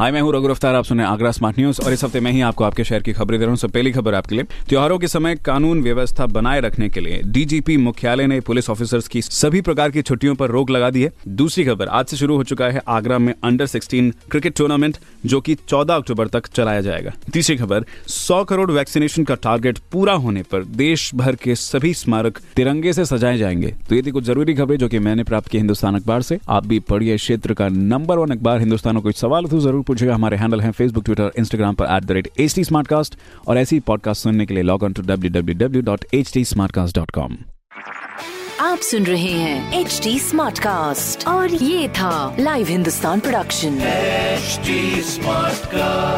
हाय, मैं हूँ रघु अफ्तार आप सुने आगरा स्मार्ट न्यूज़ और इस हफ़्ते मैं ही आपको आपके शहर की खबरें दे रहा हूँ। पहली खबर आपके लिए। त्योहारों के समय कानून व्यवस्था बनाए रखने के लिए डीजीपी मुख्यालय ने पुलिस ऑफिसर्स की सभी प्रकार की छुट्टियों पर रोक लगा दी है। दूसरी खबर, आज से शुरू हो चुका है आगरा में अंडर 16 क्रिकेट टूर्नामेंट जो की चौदह अक्टूबर तक चलाया जाएगा। तीसरी खबर, सौ करोड़ वैक्सीनेशन का टारगेट पूरा होने पर देश भर के सभी स्मारक तिरंगे से सजाए जाएँगे। तो ये थी कुछ ज़रूरी खबरें जो की मैंने प्राप्त की हिंदुस्तान अखबार से। आप भी पढ़िए क्षेत्र का नंबर वन अखबार। हिंदुस्तान को सवाल तो ज़रूर पूछेगा हमारे हैंडल हैं फेसबुक ट्विटर इंस्टाग्राम पर at the rate H T और ऐसी पॉडकास्ट सुनने के लिए log on to W W W dot H T dot com आप सुन रहे हैं एच टी स्मार्ट कास्ट और ये था live Hindustan production smart Smartcast.